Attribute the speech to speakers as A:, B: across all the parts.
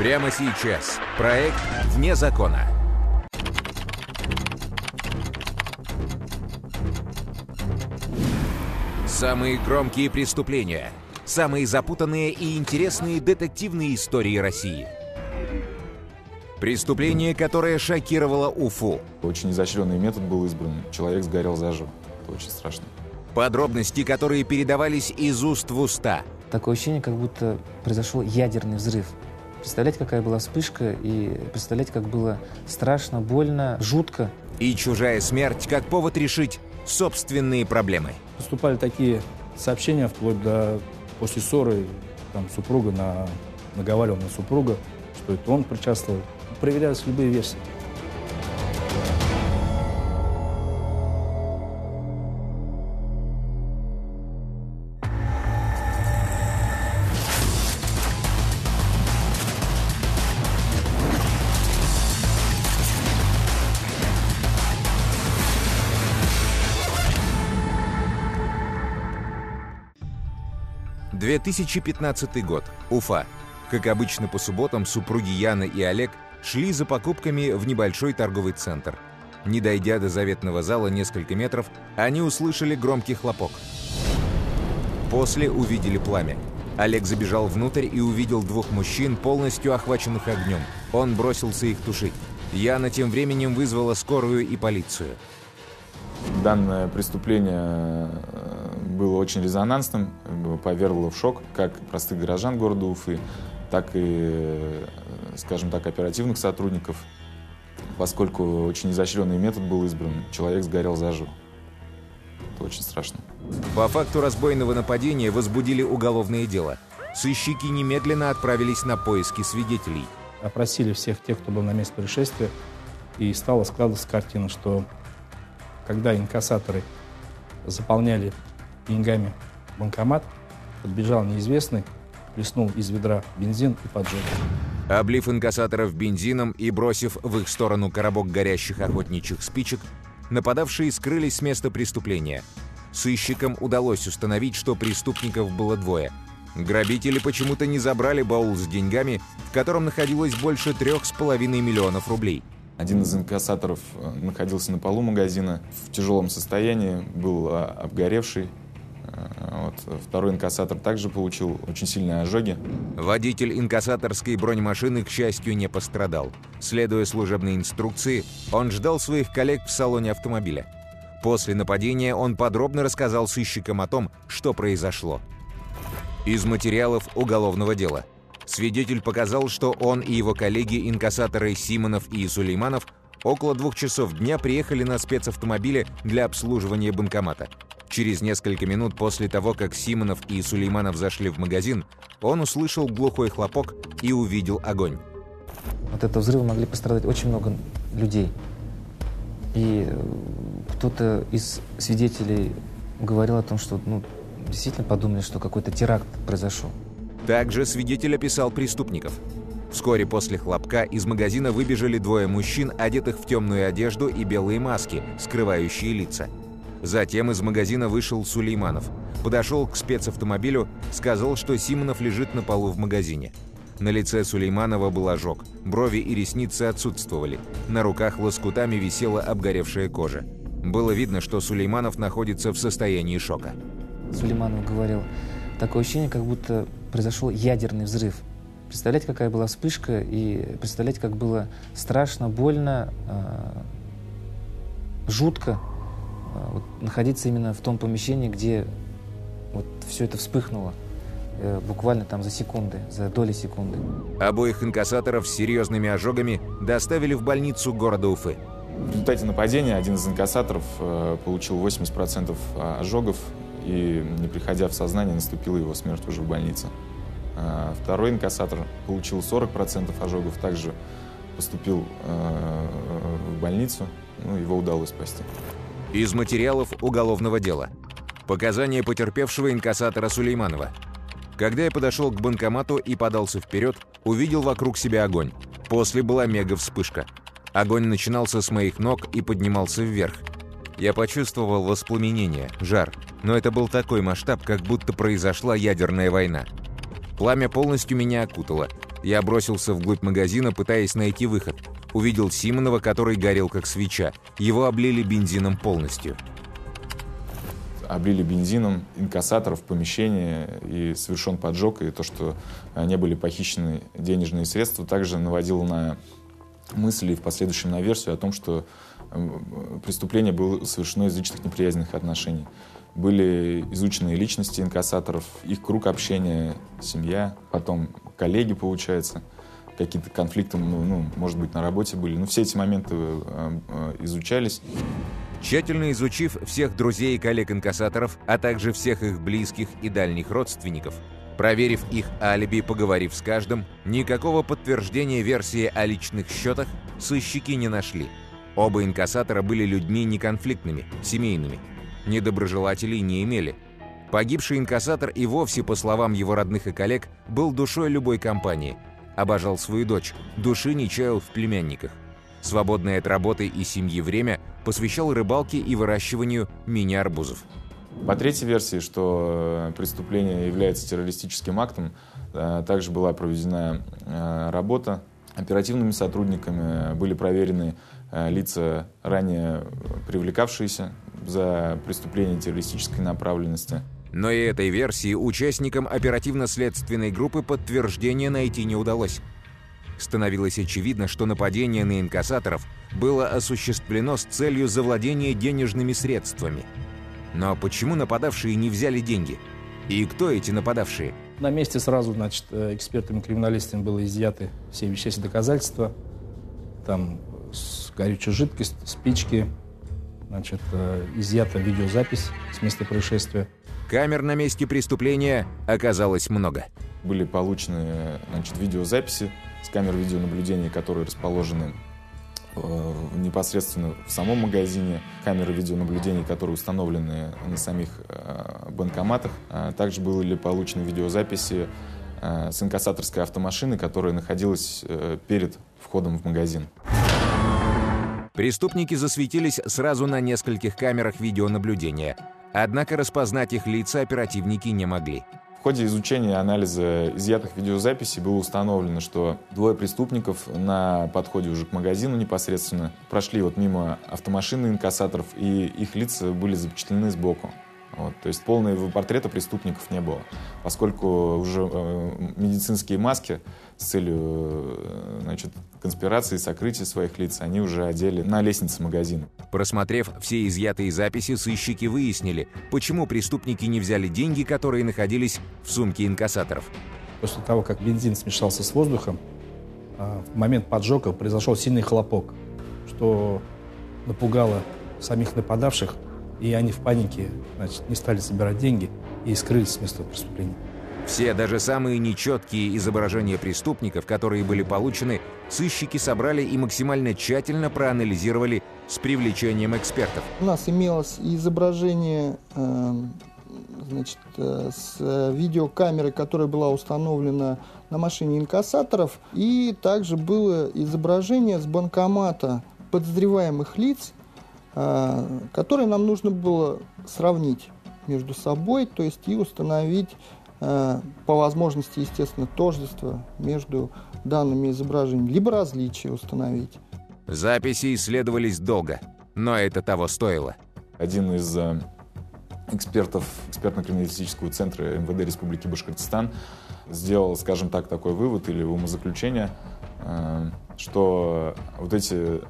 A: Прямо сейчас. Проект «Вне закона». Самые громкие преступления. Самые запутанные и интересные детективные истории России. Преступление, которое шокировало Уфу.
B: Очень изощренный метод был избран. Человек сгорел заживо. Это очень страшно.
A: Подробности, которые передавались из уст в уста.
C: Такое ощущение, как будто произошел ядерный взрыв. Представляете, какая была вспышка, и представляете, как было страшно, больно, жутко.
A: И чужая смерть как повод решить собственные проблемы.
D: Поступали такие сообщения, вплоть до после ссоры там, супруга на, наговаривал на супруга, что это он причастствовал. Проверялись любые версии.
A: — 2015 год. Уфа. Как обычно по субботам, супруги Яна и Олег шли за покупками в небольшой торговый центр. Не дойдя до заветного зала несколько метров, они услышали громкий хлопок. После увидели пламя. Олег забежал внутрь и увидел двух мужчин, полностью охваченных огнем. Он бросился их тушить. Яна тем временем вызвала скорую и полицию.
B: Данное преступление было очень резонансным, э, повергло в шок как простых горожан города Уфы, так и, э, скажем так, оперативных сотрудников, поскольку очень изощренный метод был избран. Человек сгорел заживо. Это очень страшно.
A: По факту разбойного нападения возбудили уголовное дело. Сыщики немедленно отправились на поиски свидетелей.
D: Опросили всех тех, кто был на месте происшествия, и стала складываться картина, что когда инкассаторы заполняли деньгами банкомат, подбежал неизвестный, плеснул из ведра бензин и поджег.
A: Облив инкассаторов бензином и бросив в их сторону коробок горящих охотничьих спичек, нападавшие скрылись с места преступления. Сыщикам удалось установить, что преступников было двое. Грабители почему-то не забрали баул с деньгами, в котором находилось больше трех с половиной миллионов рублей.
B: Один из инкассаторов э, находился на полу магазина в тяжелом состоянии, был а, обгоревший. Вот. Второй инкассатор также получил очень сильные ожоги.
A: Водитель инкассаторской бронемашины, к счастью, не пострадал. Следуя служебной инструкции, он ждал своих коллег в салоне автомобиля. После нападения он подробно рассказал сыщикам о том, что произошло. Из материалов уголовного дела. Свидетель показал, что он и его коллеги, инкассаторы Симонов и Сулейманов, около двух часов дня приехали на спецавтомобиле для обслуживания банкомата. Через несколько минут после того, как Симонов и Сулейманов зашли в магазин, он услышал глухой хлопок и увидел огонь.
C: От этого взрыва могли пострадать очень много людей. И э, кто-то из свидетелей говорил о том, что ну, действительно подумали, что какой-то теракт произошел.
A: Также свидетель описал преступников. Вскоре после хлопка из магазина выбежали двое мужчин, одетых в темную одежду и белые маски, скрывающие лица. Затем из магазина вышел Сулейманов. Подошел к спецавтомобилю, сказал, что Симонов лежит на полу в магазине. На лице Сулейманова был ожог, брови и ресницы отсутствовали. На руках лоскутами висела обгоревшая кожа. Было видно, что Сулейманов находится в состоянии шока.
C: Сулейманов говорил, такое ощущение, как будто произошел ядерный взрыв. Представляете, какая была вспышка, и представляете, как было страшно, больно, э, жутко вот, находиться именно в том помещении, где вот все это вспыхнуло э, буквально там за секунды, за доли секунды.
A: Обоих инкассаторов с серьезными ожогами доставили в больницу города Уфы.
B: В результате нападения один из инкассаторов э, получил 80% ожогов и, не приходя в сознание, наступила его смерть уже в больнице. А Второй инкассатор получил 40% ожогов, также поступил э, в больницу, ну, его удалось спасти.
A: Из материалов уголовного дела. Показания потерпевшего инкассатора Сулейманова. Когда я подошел к банкомату и подался вперед, увидел вокруг себя огонь. После была мега-вспышка. Огонь начинался с моих ног и поднимался вверх. Я почувствовал воспламенение, жар, но это был такой масштаб, как будто произошла ядерная война. Пламя полностью меня окутало. Я бросился вглубь магазина, пытаясь найти выход. Увидел Симонова, который горел как свеча. Его облили бензином полностью.
B: Облили бензином инкассатор в помещении и совершен поджог. И то, что э, не были похищены денежные средства, также наводило на мысли и в последующем на версию о том, что э, преступление было совершено из личных неприязненных отношений. Были изучены личности инкассаторов, их круг общения, семья, потом коллеги, получается, какие-то конфликты, ну, ну может быть, на работе были. Ну, все эти моменты э, э, изучались.
A: Тщательно изучив всех друзей и коллег-инкассаторов, а также всех их близких и дальних родственников, проверив их алиби, поговорив с каждым, никакого подтверждения версии о личных счетах сыщики не нашли. Оба инкассатора были людьми неконфликтными, семейными. Недоброжелателей не имели. Погибший инкассатор и вовсе, по словам его родных и коллег, был душой любой компании. Обожал свою дочь, души не чаял в племянниках. Свободное от работы и семьи время посвящал рыбалке и выращиванию мини-арбузов.
B: По третьей версии, что э, преступление является террористическим актом, э, также была проведена э, работа. Оперативными сотрудниками были проверены лица, ранее привлекавшиеся за преступление террористической направленности.
A: Но и этой версии участникам оперативно-следственной группы подтверждения найти не удалось становилось очевидно, что нападение на инкассаторов было осуществлено с целью завладения денежными средствами. Но почему нападавшие не взяли деньги? И кто эти нападавшие?
D: На месте сразу, значит, э, экспертами-криминалистами было изъяты все вещественные доказательства. Там горючая жидкость, спички, значит, э, изъята видеозапись с места происшествия.
A: Камер на месте преступления оказалось много.
B: Были получены значит, видеозаписи с камер видеонаблюдения, которые расположены э, непосредственно в самом магазине, камеры видеонаблюдения, которые установлены на самих э, банкоматах. А также были получены видеозаписи э, с инкассаторской автомашины, которая находилась перед входом в магазин.
A: Преступники засветились сразу на нескольких камерах видеонаблюдения, однако распознать их лица оперативники не могли.
B: В ходе изучения и анализа изъятых видеозаписей было установлено, что двое преступников на подходе уже к магазину непосредственно прошли вот мимо автомашины инкассаторов, и их лица были запечатлены сбоку. Вот, то есть полного портрета преступников не было, поскольку уже э, медицинские маски с целью э, значит, конспирации, сокрытия своих лиц, они уже одели на лестнице магазина.
A: Просмотрев все изъятые записи, сыщики выяснили, почему преступники не взяли деньги, которые находились в сумке инкассаторов.
D: После того, как бензин смешался с воздухом, а, в момент поджога произошел сильный хлопок, что напугало самих нападавших – и они в панике значит, не стали собирать деньги и скрылись с места преступления.
A: Все, даже самые нечеткие изображения преступников, которые были получены, сыщики собрали и максимально тщательно проанализировали с привлечением экспертов.
E: У нас имелось изображение э, значит, э, с видеокамеры, которая была установлена на машине инкассаторов, и также было изображение с банкомата подозреваемых лиц, которые нам нужно было сравнить между собой, то есть и установить а, по возможности, естественно, тождество между данными изображениями, либо различия установить.
A: Записи исследовались долго, но это того стоило.
B: Один из э, экспертов экспертно-криминалистического центра МВД Республики Башкортостан сделал, скажем так, такой вывод или умозаключение, э, что вот эти э,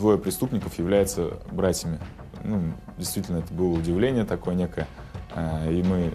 B: двое преступников являются братьями. Ну, действительно, это было удивление такое некое. Э, и мы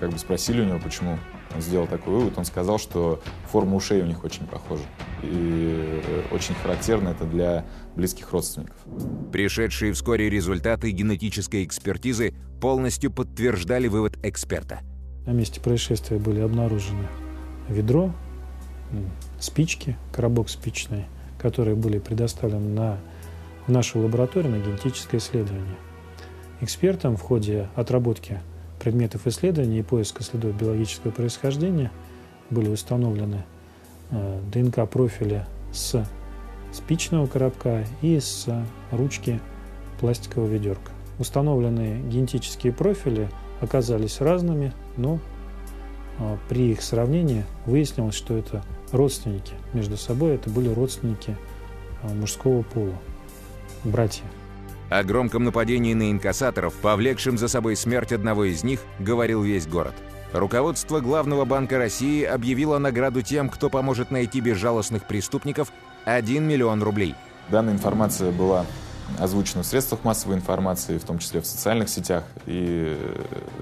B: как бы спросили у него, почему он сделал такой вывод. Он сказал, что форма ушей у них очень похожа. И очень характерно это для близких родственников.
A: Пришедшие вскоре результаты генетической экспертизы полностью подтверждали вывод эксперта.
F: На месте происшествия были обнаружены ведро, спички, коробок спичный, которые были предоставлены на нашу лабораторию на генетическое исследование. Экспертам в ходе отработки предметов исследования и поиска следов биологического происхождения были установлены э, ДНК-профили с спичного коробка и с ручки пластикового ведерка. Установленные генетические профили оказались разными, но при их сравнении выяснилось, что это родственники. Между собой это были родственники а, мужского пола, братья.
A: О громком нападении на инкассаторов, повлекшем за собой смерть одного из них, говорил весь город. Руководство Главного банка России объявило награду тем, кто поможет найти безжалостных преступников, 1 миллион рублей.
B: Данная информация была озвучена в средствах массовой информации, в том числе в социальных сетях. И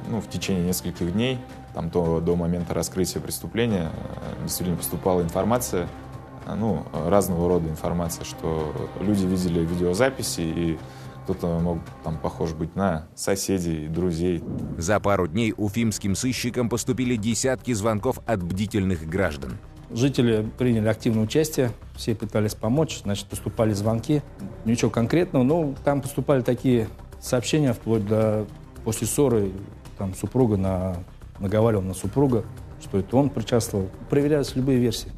B: ну, в течение нескольких дней, там, до, до момента раскрытия преступления, э, действительно поступала информация, ну, разного рода информация, что люди видели видеозаписи и кто-то мог там похож быть на соседей, друзей.
A: За пару дней уфимским сыщикам поступили десятки звонков от бдительных граждан.
D: Жители приняли активное участие, все пытались помочь, значит, поступали звонки. Ничего конкретного, но там поступали такие сообщения, вплоть до после ссоры, там супруга на, наговаривал на супруга, что это он причастствовал. Проверялись любые версии.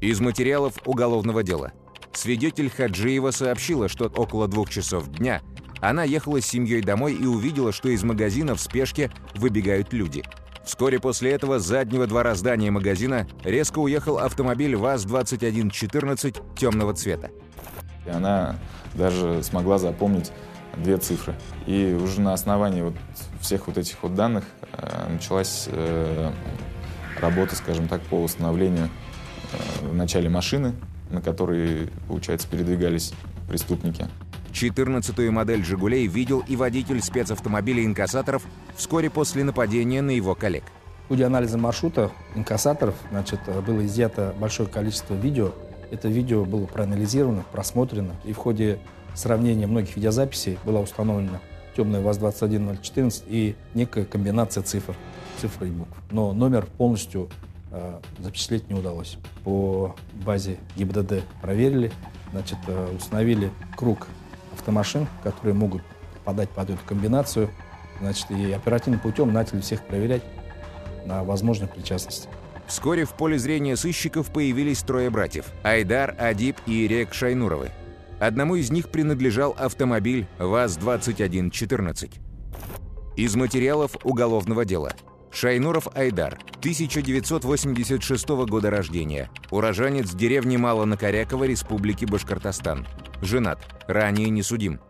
A: Из материалов уголовного дела. Свидетель Хаджиева сообщила, что около двух часов дня она ехала с семьей домой и увидела, что из магазина в спешке выбегают люди. Вскоре после этого с заднего двора здания магазина резко уехал автомобиль ВАЗ-2114 темного цвета.
B: И она даже смогла запомнить две цифры. И уже на основании вот всех вот этих вот данных э, началась э, работа, скажем так, по установлению э, в начале машины, на которой, получается, передвигались преступники.
A: 14-ю модель «Жигулей» видел и водитель спецавтомобиля инкассаторов вскоре после нападения на его коллег.
D: В ходе анализа маршрута инкассаторов значит, было изъято большое количество видео. Это видео было проанализировано, просмотрено. И в ходе сравнения многих видеозаписей была установлена темная ВАЗ-21014 и некая комбинация цифр, цифр и букв. Но номер полностью э, запечатлеть не удалось. По базе ГИБДД проверили, значит, э, установили круг автомашин, которые могут подать под эту комбинацию. Значит, и оперативным путем начали всех проверять на возможную причастность.
A: Вскоре в поле зрения сыщиков появились трое братьев – Айдар, Адиб и Рек Шайнуровы. Одному из них принадлежал автомобиль ВАЗ-2114. Из материалов уголовного дела. Шайнуров Айдар, 1986 года рождения, уроженец деревни Мало-Накорякова, Республики Башкортостан. Женат, ранее не судим.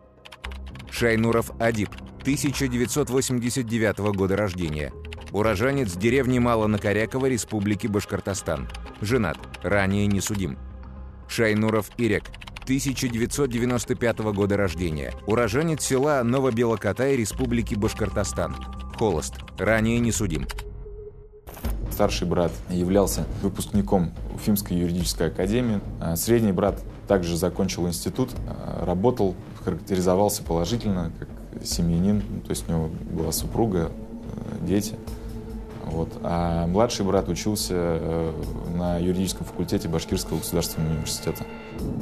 A: Шайнуров Адиб, 1989 года рождения, уроженец деревни Мало-Накорякова, Республики Башкортостан. Женат, ранее не судим. Шайнуров Ирек, 1995 года рождения, уроженец села Новобелокотай, Республики Башкортостан. Холост, ранее не судим.
B: Старший брат являлся выпускником Уфимской юридической академии. А средний брат также закончил институт, а, работал, характеризовался положительно, как семьянин, то есть у него была супруга, э, дети. Вот. А младший брат учился э, на юридическом факультете Башкирского государственного университета.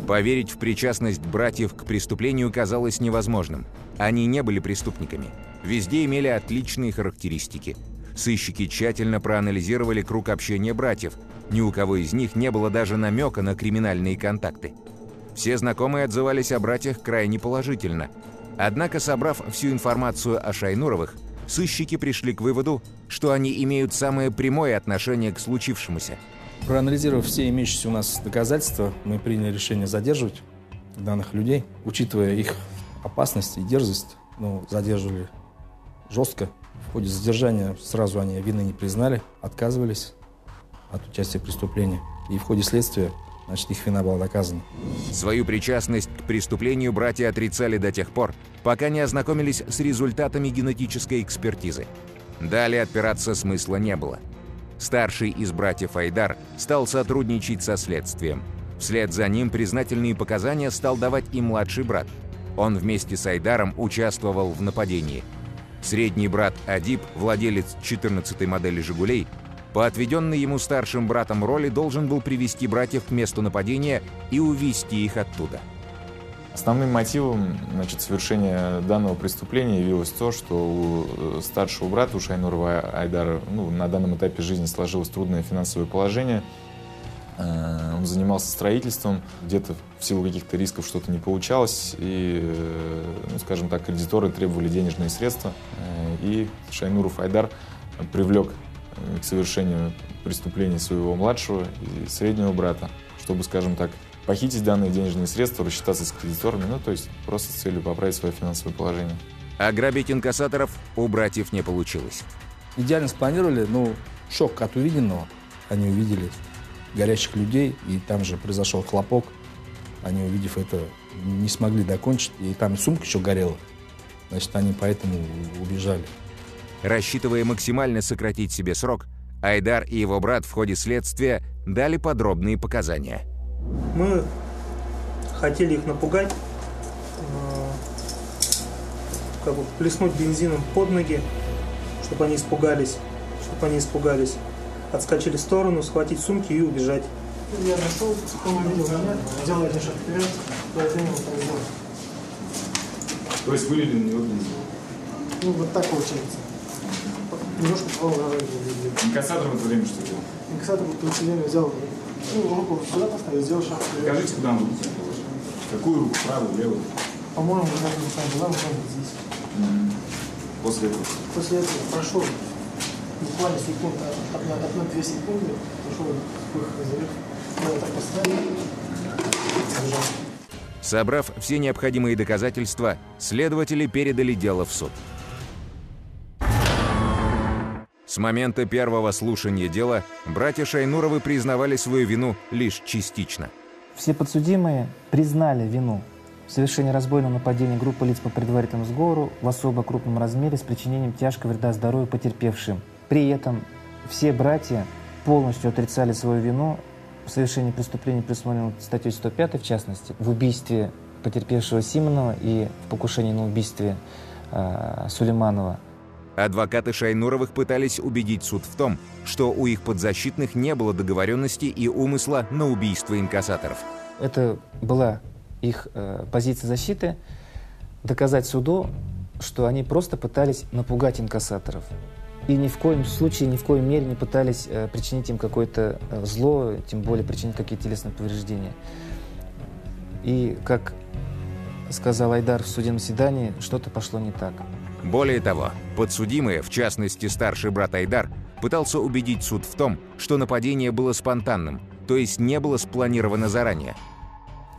A: Поверить в причастность братьев к преступлению казалось невозможным. Они не были преступниками. Везде имели отличные характеристики. Сыщики тщательно проанализировали круг общения братьев. Ни у кого из них не было даже намека на криминальные контакты. Все знакомые отзывались о братьях крайне положительно. Однако, собрав всю информацию о Шайнуровых, сыщики пришли к выводу, что они имеют самое прямое отношение к случившемуся.
D: Проанализировав все имеющиеся у нас доказательства, мы приняли решение задерживать данных людей, учитывая их опасность и дерзость. Ну, задерживали жестко. В ходе задержания сразу они вины не признали, отказывались от участия в преступлении. И в ходе следствия значит, их вина была доказана.
A: Свою причастность к преступлению братья отрицали до тех пор, пока не ознакомились с результатами генетической экспертизы. Далее отпираться смысла не было. Старший из братьев Айдар стал сотрудничать со следствием. Вслед за ним признательные показания стал давать и младший брат. Он вместе с Айдаром участвовал в нападении. Средний брат Адиб, владелец 14-й модели «Жигулей», по отведенной ему старшим братом роли должен был привести братьев к месту нападения и увести их оттуда.
B: Основным мотивом значит, совершения данного преступления явилось то, что у э, старшего брата, у Шайнурова Айдара, ну, на данном этапе жизни сложилось трудное финансовое положение. Э, он занимался строительством, где-то в силу каких-то рисков что-то не получалось, и, э, ну, скажем так, кредиторы требовали денежные средства, и Шайнуров Айдар привлек к совершению преступлений своего младшего и среднего брата, чтобы, скажем так, похитить данные денежные средства, рассчитаться с кредиторами, ну, то есть просто с целью поправить свое финансовое положение.
A: Ограбить инкассаторов у братьев не получилось.
D: Идеально спланировали, но шок от увиденного. Они увидели горящих людей, и там же произошел хлопок. Они, увидев это, не смогли докончить, и там сумка еще горела. Значит, они поэтому убежали.
A: Рассчитывая максимально сократить себе срок, Айдар и его брат в ходе следствия дали подробные показания.
G: Мы хотели их напугать, э, как бы плеснуть бензином под ноги, чтобы они испугались, чтобы они испугались, отскочили в сторону, схватить сумки и убежать.
H: Я нашел, он увидел меня, взял один шаг вперед, поэтому.
B: То есть вылили на него бензин?
H: Ну, вот так получается. Немножко попал на ноги.
B: Инкассатор в это время что делал?
H: Инкассатор в это время взял, ну, руку сюда поставил, сделал шаг.
B: Скажите, куда он руку положил? Какую руку? Правую, левую?
H: По-моему, когда мы там была, может быть, здесь.
B: После этого.
H: После этого прошел буквально секунд, от- от- одна-две секунды, пошел выход. Мы вот так поставили. Побежал.
A: Собрав все необходимые доказательства, следователи передали дело в суд. С момента первого слушания дела братья Шайнуровы признавали свою вину лишь частично.
C: Все подсудимые признали вину в совершении разбойного нападения группы лиц по предварительному сговору в особо крупном размере с причинением тяжкого вреда здоровью потерпевшим. При этом все братья полностью отрицали свою вину в совершении преступлений, предусмотренного статьей 105, в частности, в убийстве потерпевшего Симонова и в покушении на убийстве э, Сулейманова.
A: Адвокаты Шайнуровых пытались убедить суд в том, что у их подзащитных не было договоренности и умысла на убийство инкассаторов.
C: Это была их э, позиция защиты доказать суду, что они просто пытались напугать инкассаторов. И ни в коем случае, ни в коем мере не пытались э, причинить им какое-то э, зло, тем более причинить какие-то телесные повреждения. И, как сказал Айдар в судебном заседании, что-то пошло не так.
A: Более того, подсудимый, в частности старший брат Айдар, пытался убедить суд в том, что нападение было спонтанным, то есть не было спланировано заранее.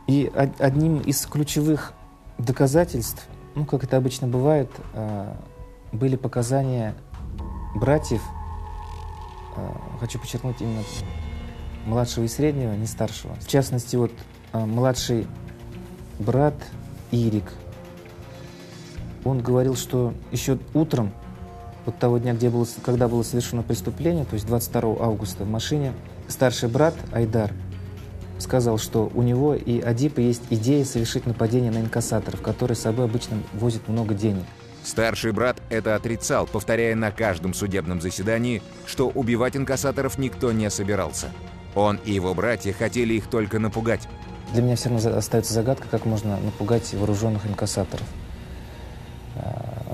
C: И од- одним из ключевых доказательств, ну, как это обычно бывает, э, были показания братьев, э, хочу подчеркнуть именно младшего и среднего, не старшего. В частности, вот э, младший брат Ирик, он говорил, что еще утром, вот того дня, где было, когда было совершено преступление, то есть 22 августа в машине, старший брат Айдар сказал, что у него и Адипа есть идея совершить нападение на инкассаторов, которые с собой обычно возят много денег.
A: Старший брат это отрицал, повторяя на каждом судебном заседании, что убивать инкассаторов никто не собирался. Он и его братья хотели их только напугать.
C: Для меня все равно остается загадка, как можно напугать вооруженных инкассаторов,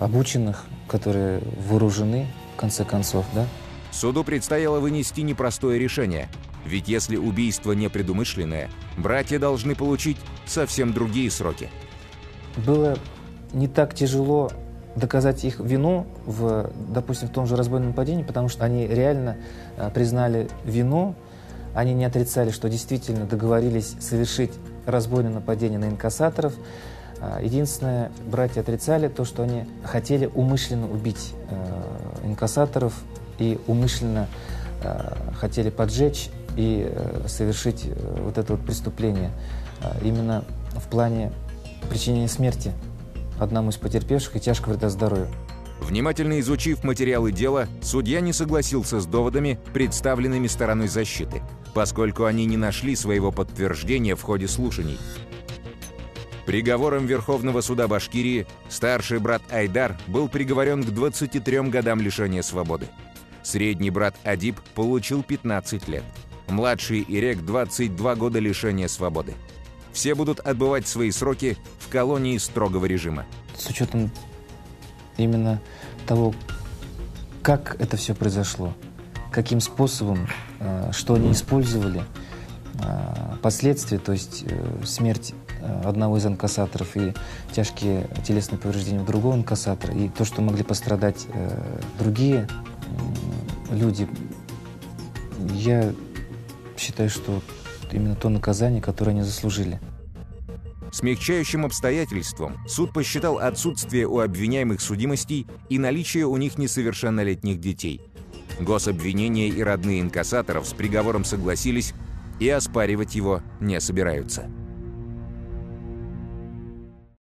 C: обученных, которые вооружены, в конце концов, да?
A: Суду предстояло вынести непростое решение. Ведь если убийство непредумышленное, братья должны получить совсем другие сроки.
C: Было не так тяжело доказать их вину в, допустим, в том же разбойном нападении, потому что они реально а, признали вину, они не отрицали, что действительно договорились совершить разбойное нападение на инкассаторов. А, Единственное, братья отрицали то, что они хотели умышленно убить э, инкассаторов и умышленно э, хотели поджечь и э, совершить вот это вот преступление а, именно в плане причинения смерти одному из потерпевших и тяжкого вреда здоровью.
A: Внимательно изучив материалы дела, судья не согласился с доводами, представленными стороной защиты, поскольку они не нашли своего подтверждения в ходе слушаний. Приговором Верховного суда Башкирии старший брат Айдар был приговорен к 23 годам лишения свободы. Средний брат Адиб получил 15 лет. Младший Ирек 22 года лишения свободы. Все будут отбывать свои сроки в колонии строгого режима.
C: С учетом именно того, как это все произошло, каким способом, э, что они использовали, э, последствия, то есть э, смерть одного из инкассаторов и тяжкие телесные повреждения у другого инкассатора, и то, что могли пострадать э, другие люди. Я считаю, что именно то наказание, которое они заслужили.
A: Смягчающим обстоятельством суд посчитал отсутствие у обвиняемых судимостей и наличие у них несовершеннолетних детей. Гособвинение и родные инкассаторов с приговором согласились и оспаривать его не собираются.